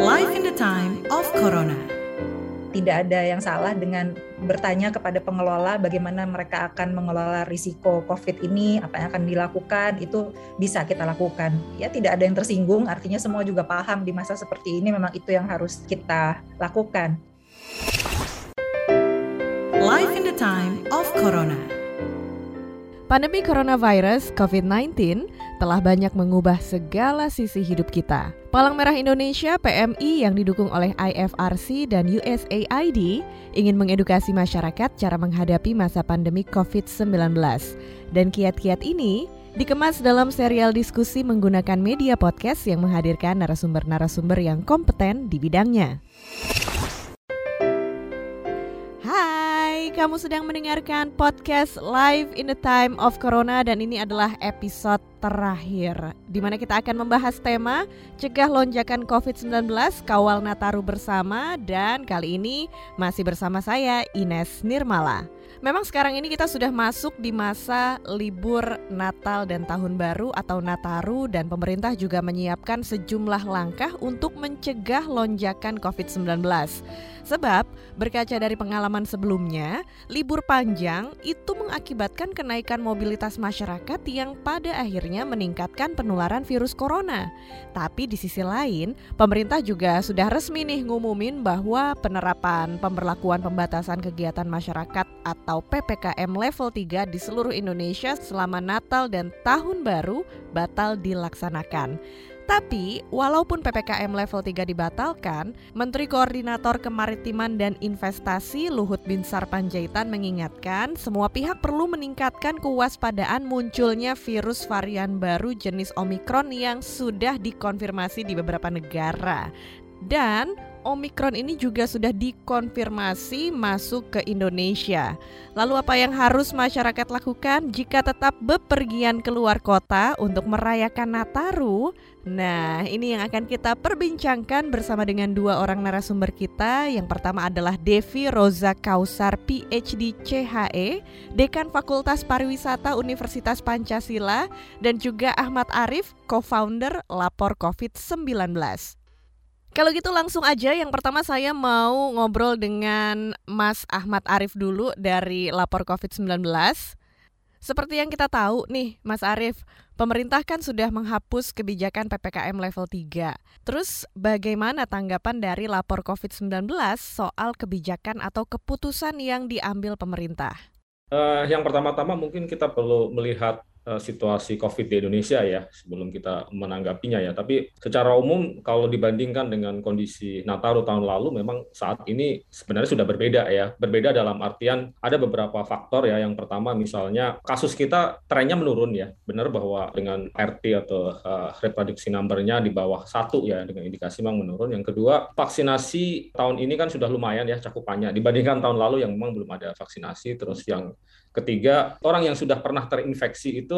Life in the time of Corona. Tidak ada yang salah dengan bertanya kepada pengelola bagaimana mereka akan mengelola risiko COVID ini, apa yang akan dilakukan, itu bisa kita lakukan. Ya, tidak ada yang tersinggung, artinya semua juga paham di masa seperti ini memang itu yang harus kita lakukan. Life in the time of Corona. Pandemi coronavirus COVID-19 telah banyak mengubah segala sisi hidup kita. Palang Merah Indonesia PMI yang didukung oleh IFRC dan USAID ingin mengedukasi masyarakat cara menghadapi masa pandemi COVID-19. Dan kiat-kiat ini dikemas dalam serial diskusi menggunakan media podcast yang menghadirkan narasumber-narasumber yang kompeten di bidangnya. Kamu sedang mendengarkan podcast Live in the Time of Corona dan ini adalah episode terakhir di mana kita akan membahas tema cegah lonjakan COVID-19 kawal Nataru bersama dan kali ini masih bersama saya Ines Nirmala. Memang sekarang ini kita sudah masuk di masa libur Natal dan Tahun Baru atau Nataru dan pemerintah juga menyiapkan sejumlah langkah untuk mencegah lonjakan COVID-19. Sebab berkaca dari pengalaman sebelumnya, libur panjang itu mengakibatkan kenaikan mobilitas masyarakat yang pada akhirnya meningkatkan penularan virus corona. Tapi di sisi lain, pemerintah juga sudah resmi nih ngumumin bahwa penerapan pemberlakuan pembatasan kegiatan masyarakat atau PPKM level 3 di seluruh Indonesia selama Natal dan Tahun Baru batal dilaksanakan. Tapi, walaupun PPKM level 3 dibatalkan, Menteri Koordinator Kemaritiman dan Investasi Luhut Binsar Panjaitan mengingatkan semua pihak perlu meningkatkan kewaspadaan munculnya virus varian baru jenis Omikron yang sudah dikonfirmasi di beberapa negara. Dan Omikron ini juga sudah dikonfirmasi masuk ke Indonesia. Lalu apa yang harus masyarakat lakukan jika tetap bepergian keluar kota untuk merayakan Nataru? Nah, ini yang akan kita perbincangkan bersama dengan dua orang narasumber kita. Yang pertama adalah Devi Roza Kausar, PhD CHE, Dekan Fakultas Pariwisata Universitas Pancasila, dan juga Ahmad Arif, co-founder Lapor COVID-19. Kalau gitu langsung aja yang pertama saya mau ngobrol dengan Mas Ahmad Arif dulu dari Lapor COVID-19. Seperti yang kita tahu nih Mas Arif, pemerintah kan sudah menghapus kebijakan PPKM level 3. Terus bagaimana tanggapan dari Lapor COVID-19 soal kebijakan atau keputusan yang diambil pemerintah? Uh, yang pertama-tama mungkin kita perlu melihat situasi COVID di Indonesia ya sebelum kita menanggapinya ya. Tapi secara umum kalau dibandingkan dengan kondisi Nataru tahun lalu memang saat ini sebenarnya sudah berbeda ya. Berbeda dalam artian ada beberapa faktor ya. Yang pertama misalnya kasus kita trennya menurun ya. Benar bahwa dengan RT atau uh, reproduksi number-nya di bawah satu ya dengan indikasi memang menurun. Yang kedua vaksinasi tahun ini kan sudah lumayan ya cakupannya dibandingkan tahun lalu yang memang belum ada vaksinasi. Terus yang Ketiga, orang yang sudah pernah terinfeksi itu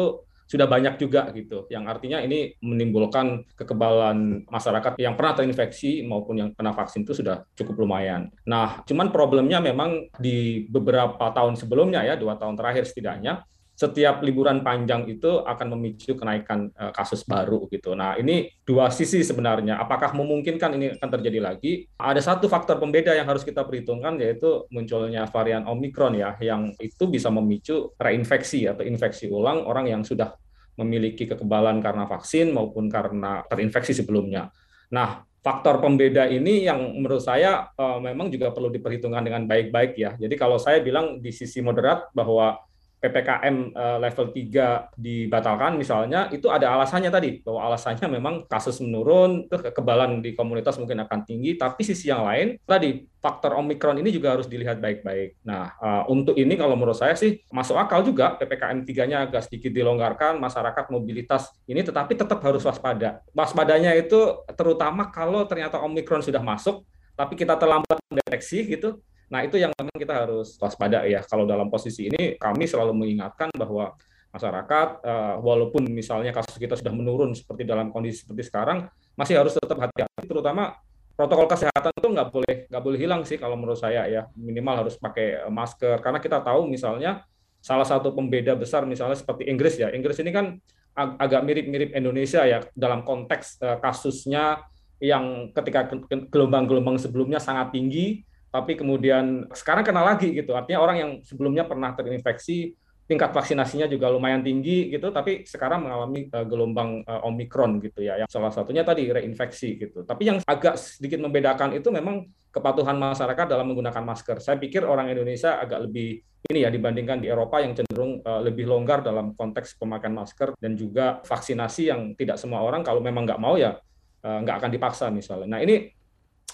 sudah banyak juga gitu. Yang artinya ini menimbulkan kekebalan masyarakat yang pernah terinfeksi maupun yang kena vaksin itu sudah cukup lumayan. Nah, cuman problemnya memang di beberapa tahun sebelumnya ya, dua tahun terakhir setidaknya, setiap liburan panjang itu akan memicu kenaikan uh, kasus baru gitu. Nah, ini dua sisi sebenarnya. Apakah memungkinkan ini akan terjadi lagi? Ada satu faktor pembeda yang harus kita perhitungkan yaitu munculnya varian Omikron ya yang itu bisa memicu reinfeksi atau infeksi ulang orang yang sudah memiliki kekebalan karena vaksin maupun karena terinfeksi sebelumnya. Nah, faktor pembeda ini yang menurut saya uh, memang juga perlu diperhitungkan dengan baik-baik ya. Jadi kalau saya bilang di sisi moderat bahwa PPKM eh, level 3 dibatalkan misalnya itu ada alasannya tadi bahwa alasannya memang kasus menurun kekebalan di komunitas mungkin akan tinggi tapi sisi yang lain tadi faktor omikron ini juga harus dilihat baik-baik. Nah, uh, untuk ini kalau menurut saya sih masuk akal juga PPKM 3-nya agak sedikit dilonggarkan masyarakat mobilitas ini tetapi tetap harus waspada. Waspadanya itu terutama kalau ternyata omikron sudah masuk tapi kita terlambat mendeteksi gitu Nah, itu yang memang kita harus waspada ya. Kalau dalam posisi ini kami selalu mengingatkan bahwa masyarakat uh, walaupun misalnya kasus kita sudah menurun seperti dalam kondisi seperti sekarang masih harus tetap hati-hati terutama protokol kesehatan itu nggak boleh nggak boleh hilang sih kalau menurut saya ya. Minimal harus pakai eh, masker. Karena kita tahu misalnya salah satu pembeda besar misalnya seperti Inggris ya. Inggris ini kan ag agak mirip-mirip Indonesia ya dalam konteks uh, kasusnya yang ketika gelombang-gelombang sebelumnya sangat tinggi, tapi kemudian sekarang kena lagi gitu. Artinya orang yang sebelumnya pernah terinfeksi tingkat vaksinasinya juga lumayan tinggi gitu, tapi sekarang mengalami uh, gelombang uh, omikron gitu ya. Yang salah satunya tadi reinfeksi gitu. Tapi yang agak sedikit membedakan itu memang kepatuhan masyarakat dalam menggunakan masker. Saya pikir orang Indonesia agak lebih ini ya dibandingkan di Eropa yang cenderung uh, lebih longgar dalam konteks pemakaian masker dan juga vaksinasi yang tidak semua orang kalau memang nggak mau ya nggak akan dipaksa misalnya. Nah ini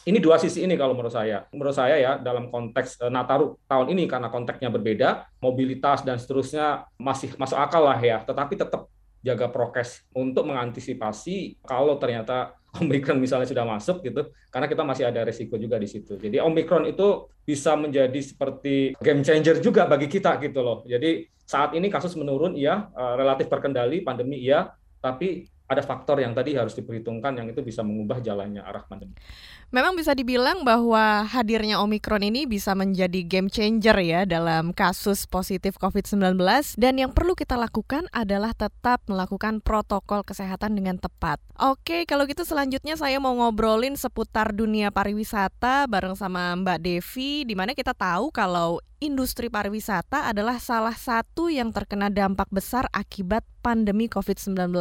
ini dua sisi ini kalau menurut saya. Menurut saya ya dalam konteks uh, Nataru tahun ini karena konteksnya berbeda, mobilitas dan seterusnya masih masuk akal lah ya. Tetapi tetap jaga prokes untuk mengantisipasi kalau ternyata Omikron misalnya sudah masuk gitu, karena kita masih ada resiko juga di situ. Jadi Omikron itu bisa menjadi seperti game changer juga bagi kita gitu loh. Jadi saat ini kasus menurun, iya, uh, relatif terkendali, pandemi iya, tapi ada faktor yang tadi harus diperhitungkan yang itu bisa mengubah jalannya arah pandemi. Memang bisa dibilang bahwa hadirnya Omikron ini bisa menjadi game changer ya dalam kasus positif COVID-19 dan yang perlu kita lakukan adalah tetap melakukan protokol kesehatan dengan tepat. Oke, kalau gitu selanjutnya saya mau ngobrolin seputar dunia pariwisata bareng sama Mbak Devi di mana kita tahu kalau industri pariwisata adalah salah satu yang terkena dampak besar akibat pandemi COVID-19.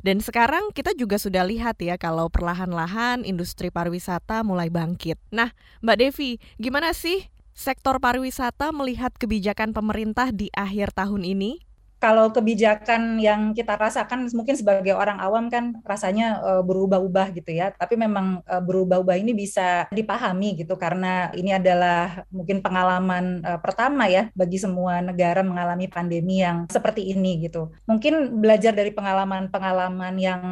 Dan sekarang kita juga sudah lihat ya kalau perlahan-lahan industri pariwisata mulai bangkit. Nah, Mbak Devi, gimana sih sektor pariwisata melihat kebijakan pemerintah di akhir tahun ini? Kalau kebijakan yang kita rasakan mungkin sebagai orang awam kan rasanya uh, berubah-ubah gitu ya. Tapi memang uh, berubah-ubah ini bisa dipahami gitu karena ini adalah mungkin pengalaman uh, pertama ya bagi semua negara mengalami pandemi yang seperti ini gitu. Mungkin belajar dari pengalaman-pengalaman yang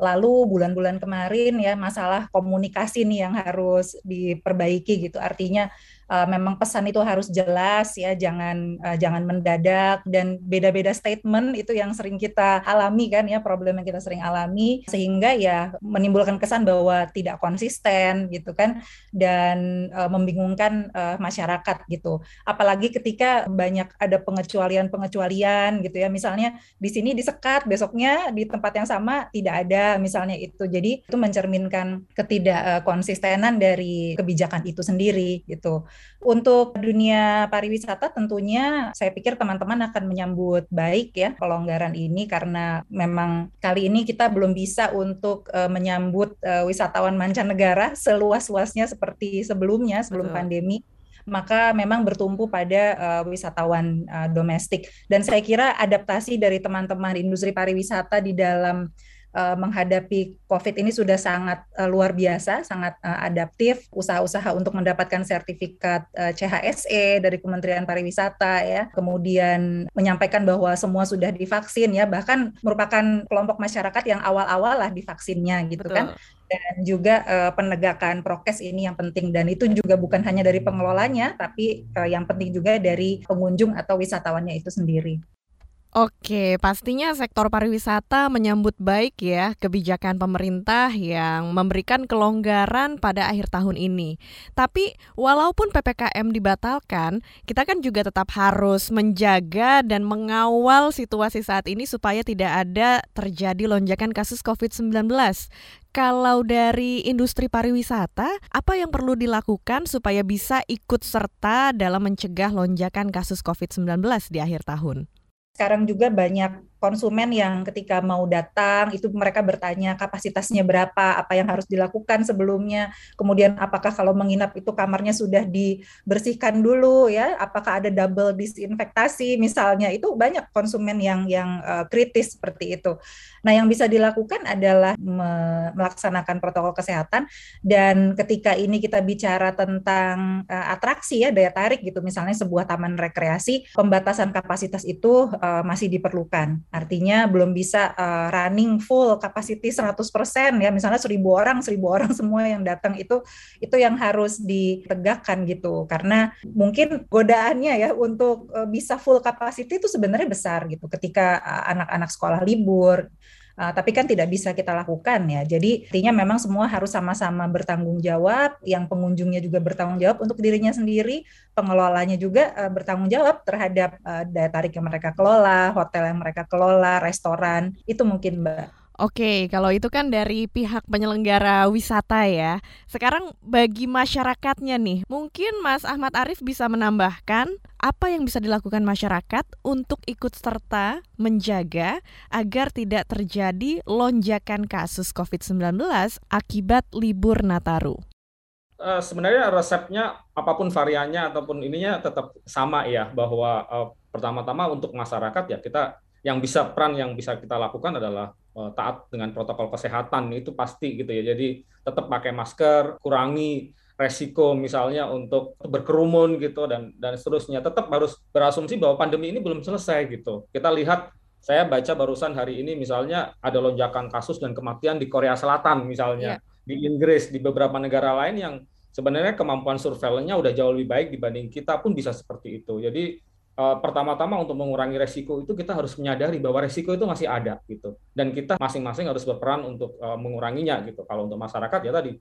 lalu bulan-bulan kemarin ya masalah komunikasi nih yang harus diperbaiki gitu. Artinya uh, memang pesan itu harus jelas ya jangan uh, jangan mendadak. Dan beda-beda statement itu yang sering kita alami kan ya problem yang kita sering alami. Sehingga ya menimbulkan kesan bahwa tidak konsisten gitu kan dan uh, membingungkan uh, masyarakat gitu. Apalagi ketika banyak ada pengecualian-pengecualian gitu ya. Misalnya di sini disekat besoknya di tempat yang sama tidak ada misalnya itu. Jadi itu mencerminkan ketidak konsistenan dari kebijakan itu sendiri gitu untuk dunia pariwisata tentunya saya pikir teman-teman akan menyambut baik ya pelonggaran ini karena memang kali ini kita belum bisa untuk uh, menyambut uh, wisatawan mancanegara seluas-luasnya seperti sebelumnya sebelum Betul. pandemi maka memang bertumpu pada uh, wisatawan uh, domestik dan saya kira adaptasi dari teman-teman industri pariwisata di dalam uh, menghadapi COVID ini sudah sangat uh, luar biasa, sangat uh, adaptif. Usaha-usaha untuk mendapatkan sertifikat uh, CHSE dari Kementerian Pariwisata ya, kemudian menyampaikan bahwa semua sudah divaksin ya, bahkan merupakan kelompok masyarakat yang awal-awal lah divaksinnya gitu kan. Betul. kan dan juga uh, penegakan prokes ini yang penting dan itu juga bukan hanya dari pengelolanya tapi uh, yang penting juga dari pengunjung atau wisatawannya itu sendiri. Oke, pastinya sektor pariwisata menyambut baik ya kebijakan pemerintah yang memberikan kelonggaran pada akhir tahun ini. Tapi walaupun PPKM dibatalkan, kita kan juga tetap harus menjaga dan mengawal situasi saat ini supaya tidak ada terjadi lonjakan kasus COVID-19. Kalau dari industri pariwisata, apa yang perlu dilakukan supaya bisa ikut serta dalam mencegah lonjakan kasus COVID-19 di akhir tahun? Sekarang juga banyak konsumen yang ketika mau datang itu mereka bertanya kapasitasnya berapa, apa yang harus dilakukan sebelumnya, kemudian apakah kalau menginap itu kamarnya sudah dibersihkan dulu ya, apakah ada double disinfektasi misalnya, itu banyak konsumen yang yang uh, kritis seperti itu. Nah, yang bisa dilakukan adalah me melaksanakan protokol kesehatan dan ketika ini kita bicara tentang uh, atraksi ya daya tarik gitu, misalnya sebuah taman rekreasi, pembatasan kapasitas itu uh, masih diperlukan Artinya belum bisa uh, running full capacity 100% ya. Misalnya seribu orang, seribu orang semua yang datang itu itu yang harus ditegakkan gitu. Karena mungkin godaannya ya untuk uh, bisa full capacity itu sebenarnya besar gitu ketika anak-anak uh, sekolah libur Uh, tapi kan tidak bisa kita lakukan ya. Jadi artinya memang semua harus sama-sama bertanggung jawab, yang pengunjungnya juga bertanggung jawab untuk dirinya sendiri, pengelolanya juga uh, bertanggung jawab terhadap uh, daya tarik yang mereka kelola, hotel yang mereka kelola, restoran. Itu mungkin Mbak. Oke, kalau itu kan dari pihak penyelenggara wisata ya. Sekarang bagi masyarakatnya nih, mungkin Mas Ahmad Arif bisa menambahkan apa yang bisa dilakukan masyarakat untuk ikut serta menjaga agar tidak terjadi lonjakan kasus COVID-19 akibat libur Nataru. Uh, sebenarnya resepnya apa pun variannya ataupun ininya tetap sama ya bahwa uh, pertama-tama untuk masyarakat ya kita yang bisa peran yang bisa kita lakukan adalah uh, taat dengan protokol kesehatan itu pasti gitu ya. Jadi tetap pakai masker, kurangi resiko misalnya untuk berkerumun gitu dan dan seterusnya. Tetap harus berasumsi bahwa pandemi ini belum selesai gitu. Kita lihat saya baca barusan hari ini misalnya ada lonjakan kasus dan kematian di Korea Selatan misalnya, yeah. di Inggris, di beberapa negara lain yang sebenarnya kemampuan surveillance-nya udah jauh lebih baik dibanding kita pun bisa seperti itu. Jadi uh, pertama-tama untuk mengurangi resiko itu kita harus menyadari bahwa resiko itu masih ada gitu dan kita masing-masing harus berperan untuk uh, menguranginya gitu kalau untuk masyarakat ya tadi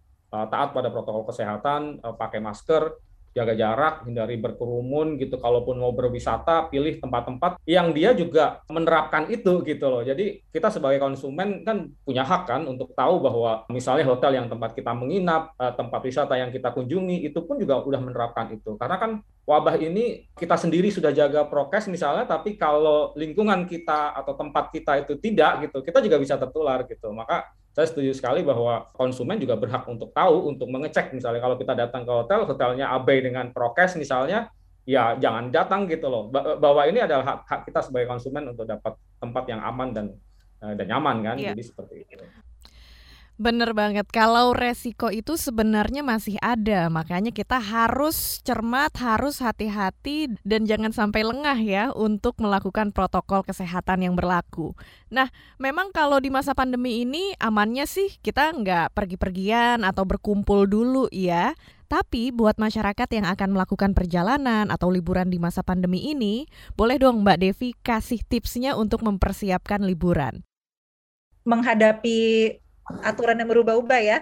taat pada protokol kesehatan uh, pakai masker jaga jarak, hindari berkerumun gitu. Kalaupun mau berwisata, pilih tempat-tempat yang dia juga menerapkan itu gitu loh. Jadi kita sebagai konsumen kan punya hak kan untuk tahu bahwa misalnya hotel yang tempat kita menginap, eh, tempat wisata yang kita kunjungi itu pun juga udah menerapkan itu. Karena kan wabah ini kita sendiri sudah jaga prokes misalnya, tapi kalau lingkungan kita atau tempat kita itu tidak gitu, kita juga bisa tertular gitu. Maka saya setuju sekali bahwa konsumen juga berhak untuk tahu, untuk mengecek misalnya kalau kita datang ke hotel, hotelnya abai dengan prokes misalnya, ya jangan datang gitu loh. Bahwa ini adalah hak, hak kita sebagai konsumen untuk dapat tempat yang aman dan eh, dan nyaman kan, yeah. jadi seperti itu. Bener banget, kalau resiko itu sebenarnya masih ada, makanya kita harus cermat, harus hati-hati, dan jangan sampai lengah ya untuk melakukan protokol kesehatan yang berlaku. Nah, memang kalau di masa pandemi ini amannya sih kita nggak pergi-pergian atau berkumpul dulu ya. Tapi buat masyarakat yang akan melakukan perjalanan atau liburan di masa pandemi ini, boleh dong Mbak Devi kasih tipsnya untuk mempersiapkan liburan menghadapi aturan yang berubah-ubah ya.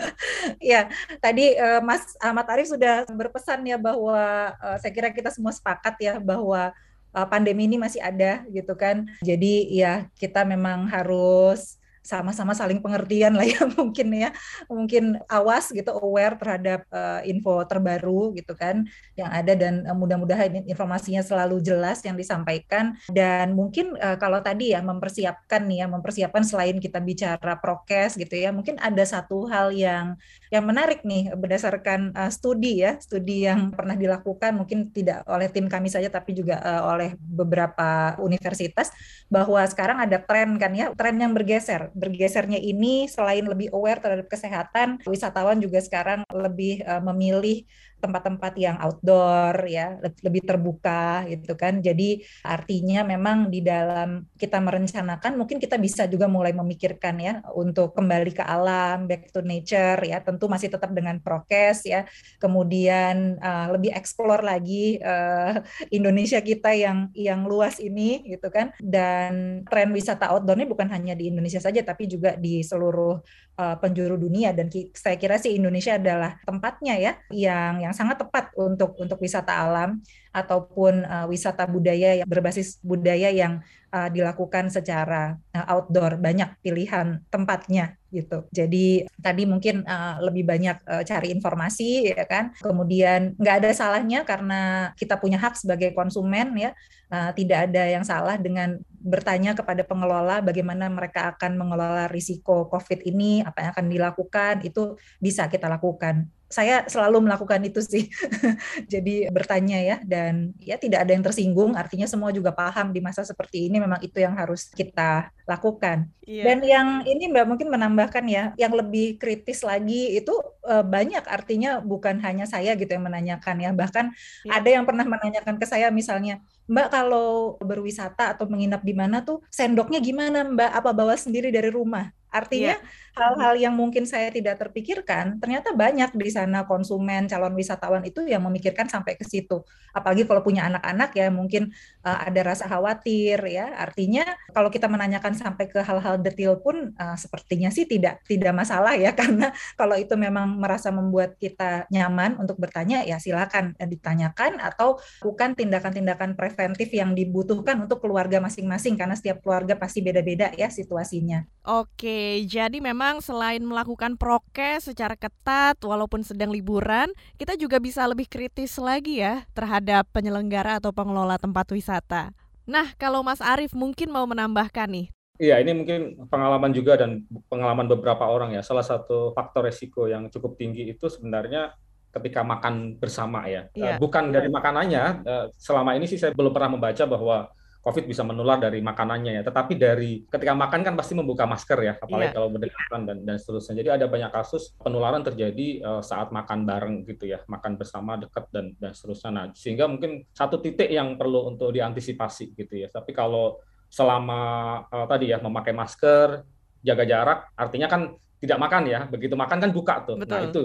ya, tadi uh, Mas Ahmad Arif sudah berpesan ya bahwa uh, saya kira kita semua sepakat ya bahwa uh, pandemi ini masih ada gitu kan. Jadi ya kita memang harus sama-sama saling pengertian lah ya mungkin ya. Mungkin awas gitu aware terhadap uh, info terbaru gitu kan yang ada dan uh, mudah-mudahan informasinya selalu jelas yang disampaikan. Dan mungkin uh, kalau tadi ya mempersiapkan nih ya mempersiapkan selain kita bicara prokes gitu ya mungkin ada satu hal yang yang menarik nih berdasarkan uh, studi ya studi yang pernah dilakukan mungkin tidak oleh tim kami saja tapi juga uh, oleh beberapa universitas bahwa sekarang ada tren kan ya tren yang bergeser bergesernya ini selain lebih aware terhadap kesehatan, wisatawan juga sekarang lebih uh, memilih tempat-tempat yang outdoor ya lebih terbuka gitu kan. Jadi artinya memang di dalam kita merencanakan mungkin kita bisa juga mulai memikirkan ya untuk kembali ke alam back to nature ya. Tentu masih tetap dengan prokes ya. Kemudian uh, lebih explore lagi uh, Indonesia kita yang yang luas ini gitu kan. Dan tren wisata outdoornya bukan hanya di Indonesia saja tapi juga di seluruh uh, penjuru dunia. Dan saya kira sih Indonesia adalah tempatnya ya yang yang sangat tepat untuk untuk wisata alam ataupun uh, wisata budaya yang berbasis budaya yang uh, dilakukan secara uh, outdoor. Banyak pilihan tempatnya gitu. Jadi tadi mungkin uh, lebih banyak uh, cari informasi ya kan? Kemudian nggak ada salahnya karena kita punya hak sebagai konsumen ya. Uh, tidak ada yang salah dengan bertanya kepada pengelola bagaimana mereka akan mengelola risiko COVID ini apa yang akan dilakukan itu bisa kita lakukan saya selalu melakukan itu sih. Jadi bertanya ya dan ya tidak ada yang tersinggung. Artinya semua juga paham di masa seperti ini memang itu yang harus kita lakukan. Yeah. Dan yang ini Mbak mungkin menambahkan ya, yang lebih kritis lagi itu uh, banyak artinya bukan hanya saya gitu yang menanyakan ya. Bahkan yeah. ada yang pernah menanyakan ke saya misalnya, Mbak kalau berwisata atau menginap di mana tuh sendoknya gimana Mbak? Apa bawa sendiri dari rumah? Artinya hal-hal yang mungkin saya tidak terpikirkan, ternyata banyak di sana konsumen calon wisatawan itu yang memikirkan sampai ke situ. Apalagi kalau punya anak-anak ya mungkin uh, ada rasa khawatir ya. Artinya kalau kita menanyakan sampai ke hal-hal detail pun uh, sepertinya sih tidak tidak masalah ya karena kalau itu memang merasa membuat kita nyaman untuk bertanya ya silakan uh, ditanyakan atau bukan tindakan-tindakan preventif yang dibutuhkan untuk keluarga masing-masing karena setiap keluarga pasti beda-beda ya situasinya. Oke, jadi memang selain melakukan prokes secara ketat walaupun sedang liburan, kita juga bisa lebih kritis lagi ya terhadap penyelenggara atau pengelola tempat wisata. Nah, kalau Mas Arief mungkin mau menambahkan nih. Iya, ini mungkin pengalaman juga dan pengalaman beberapa orang ya. Salah satu faktor resiko yang cukup tinggi itu sebenarnya ketika makan bersama ya. Iya. Bukan dari makanannya, eh, selama ini sih saya belum pernah membaca bahwa COVID bisa menular dari makanannya ya. Tetapi dari ketika makan kan pasti membuka masker ya, apalagi yeah. kalau berdekatan dan dan seterusnya. Jadi ada banyak kasus penularan terjadi uh, saat makan bareng gitu ya, makan bersama dekat dan dan seterusnya. Nah, sehingga mungkin satu titik yang perlu untuk diantisipasi gitu ya. Tapi kalau selama uh, tadi ya memakai masker, jaga jarak, artinya kan tidak makan ya. Begitu makan kan buka tuh. Nah, Betul. Nah, itu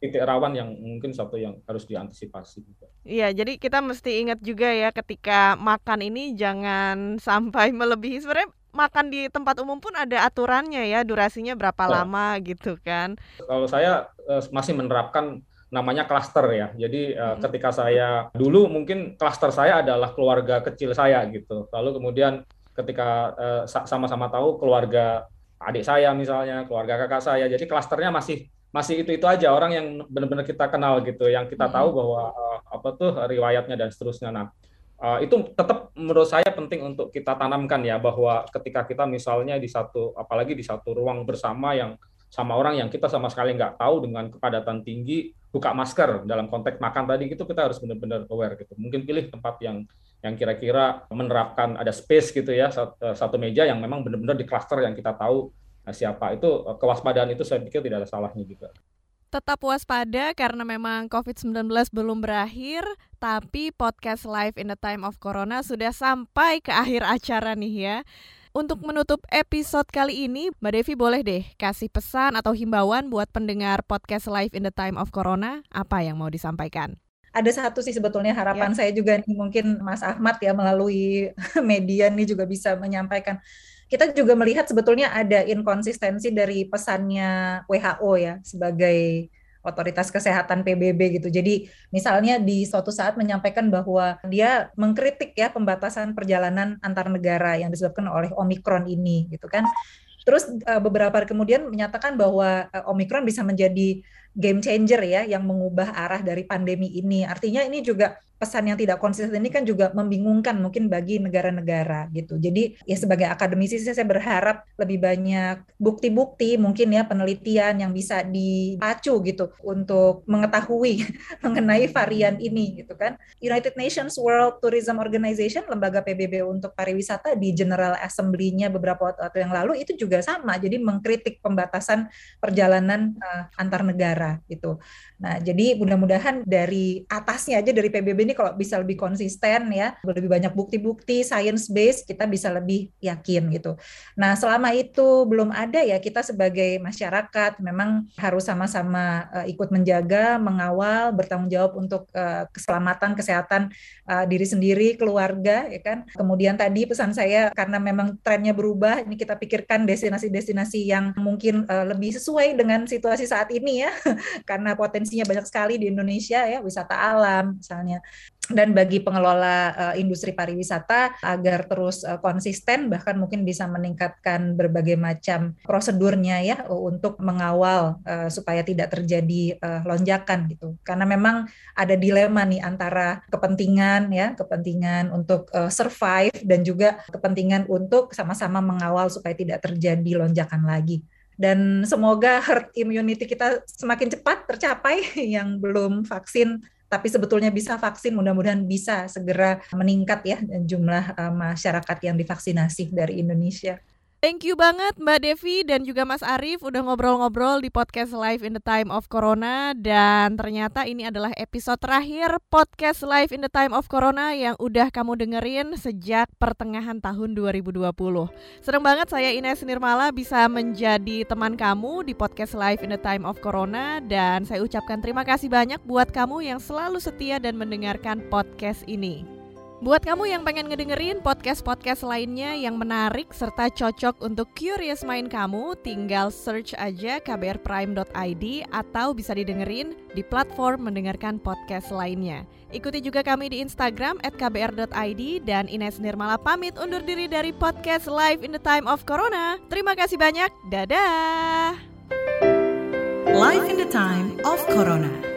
titik rawan yang mungkin satu yang harus diantisipasi juga. Iya, jadi kita mesti ingat juga ya ketika makan ini jangan sampai melebihi sebenarnya makan di tempat umum pun ada aturannya ya, durasinya berapa nah, lama gitu kan. Kalau saya uh, masih menerapkan namanya klaster ya. Jadi uh, hmm. ketika saya dulu mungkin klaster saya adalah keluarga kecil saya gitu. Lalu kemudian ketika uh, sama-sama tahu keluarga adik saya misalnya, keluarga kakak saya. Jadi klasternya masih masih itu itu aja orang yang benar-benar kita kenal gitu, yang kita tahu bahwa uh, apa tuh riwayatnya dan seterusnya. Nah, uh, itu tetap menurut saya penting untuk kita tanamkan ya bahwa ketika kita misalnya di satu, apalagi di satu ruang bersama yang sama orang yang kita sama sekali nggak tahu dengan kepadatan tinggi, buka masker dalam konteks makan tadi gitu kita harus benar-benar aware gitu. Mungkin pilih tempat yang yang kira-kira menerapkan ada space gitu ya satu meja yang memang benar-benar di cluster yang kita tahu siapa itu eh, kewaspadaan itu saya pikir tidak ada salahnya juga. Tetap waspada karena memang COVID-19 belum berakhir, tapi podcast Live in the Time of Corona sudah sampai ke akhir acara nih ya. Untuk menutup episode kali ini, Mbak Devi boleh deh kasih pesan atau himbauan buat pendengar podcast Live in the Time of Corona, apa yang mau disampaikan? ada satu sih sebetulnya harapan ya. saya juga nih mungkin Mas Ahmad ya melalui media nih juga bisa menyampaikan kita juga melihat sebetulnya ada inkonsistensi dari pesannya WHO ya sebagai otoritas kesehatan PBB gitu. Jadi misalnya di suatu saat menyampaikan bahwa dia mengkritik ya pembatasan perjalanan antar negara yang disebabkan oleh Omikron ini gitu kan. Terus uh, beberapa hari kemudian menyatakan bahwa uh, Omikron bisa menjadi game changer ya yang mengubah arah dari pandemi ini. Artinya ini juga pesan yang tidak konsisten ini kan juga membingungkan mungkin bagi negara-negara gitu. Jadi ya sebagai akademisi saya berharap lebih banyak bukti-bukti mungkin ya penelitian yang bisa dipacu gitu untuk mengetahui mengenai varian ini gitu kan. United Nations World Tourism Organization lembaga PBB untuk pariwisata di General Assembly-nya beberapa waktu yang lalu itu juga sama. Jadi mengkritik pembatasan perjalanan uh, antar negara gitu. Nah, jadi mudah-mudahan dari atasnya aja dari PBB ini kalau bisa lebih konsisten ya, lebih banyak bukti-bukti science based, kita bisa lebih yakin gitu. Nah, selama itu belum ada ya kita sebagai masyarakat memang harus sama-sama uh, ikut menjaga, mengawal, bertanggung jawab untuk uh, keselamatan kesehatan uh, diri sendiri, keluarga ya kan. Kemudian tadi pesan saya karena memang trennya berubah, ini kita pikirkan destinasi-destinasi yang mungkin uh, lebih sesuai dengan situasi saat ini ya. karena potensinya banyak sekali di Indonesia ya, wisata alam misalnya dan bagi pengelola uh, industri pariwisata agar terus uh, konsisten bahkan mungkin bisa meningkatkan berbagai macam prosedurnya ya untuk mengawal uh, supaya tidak terjadi uh, lonjakan gitu. Karena memang ada dilema nih antara kepentingan ya kepentingan untuk uh, survive dan juga kepentingan untuk sama-sama mengawal supaya tidak terjadi lonjakan lagi. Dan semoga herd immunity kita semakin cepat tercapai yang belum vaksin tapi sebetulnya bisa vaksin mudah-mudahan bisa segera meningkat ya jumlah uh, masyarakat yang divaksinasi dari Indonesia. Thank you banget Mbak Devi dan juga Mas Arief udah ngobrol-ngobrol di podcast Live in the Time of Corona dan ternyata ini adalah episode terakhir podcast Live in the Time of Corona yang udah kamu dengerin sejak pertengahan tahun 2020. Seneng banget saya Ines Nirmala bisa menjadi teman kamu di podcast Live in the Time of Corona dan saya ucapkan terima kasih banyak buat kamu yang selalu setia dan mendengarkan podcast ini. Buat kamu yang pengen ngedengerin podcast-podcast lainnya yang menarik serta cocok untuk curious mind kamu, tinggal search aja kbrprime.id atau bisa didengerin di platform mendengarkan podcast lainnya. Ikuti juga kami di Instagram at kbr.id dan Ines Nirmala pamit undur diri dari podcast Live in the Time of Corona. Terima kasih banyak, dadah! Life in the Time of Corona.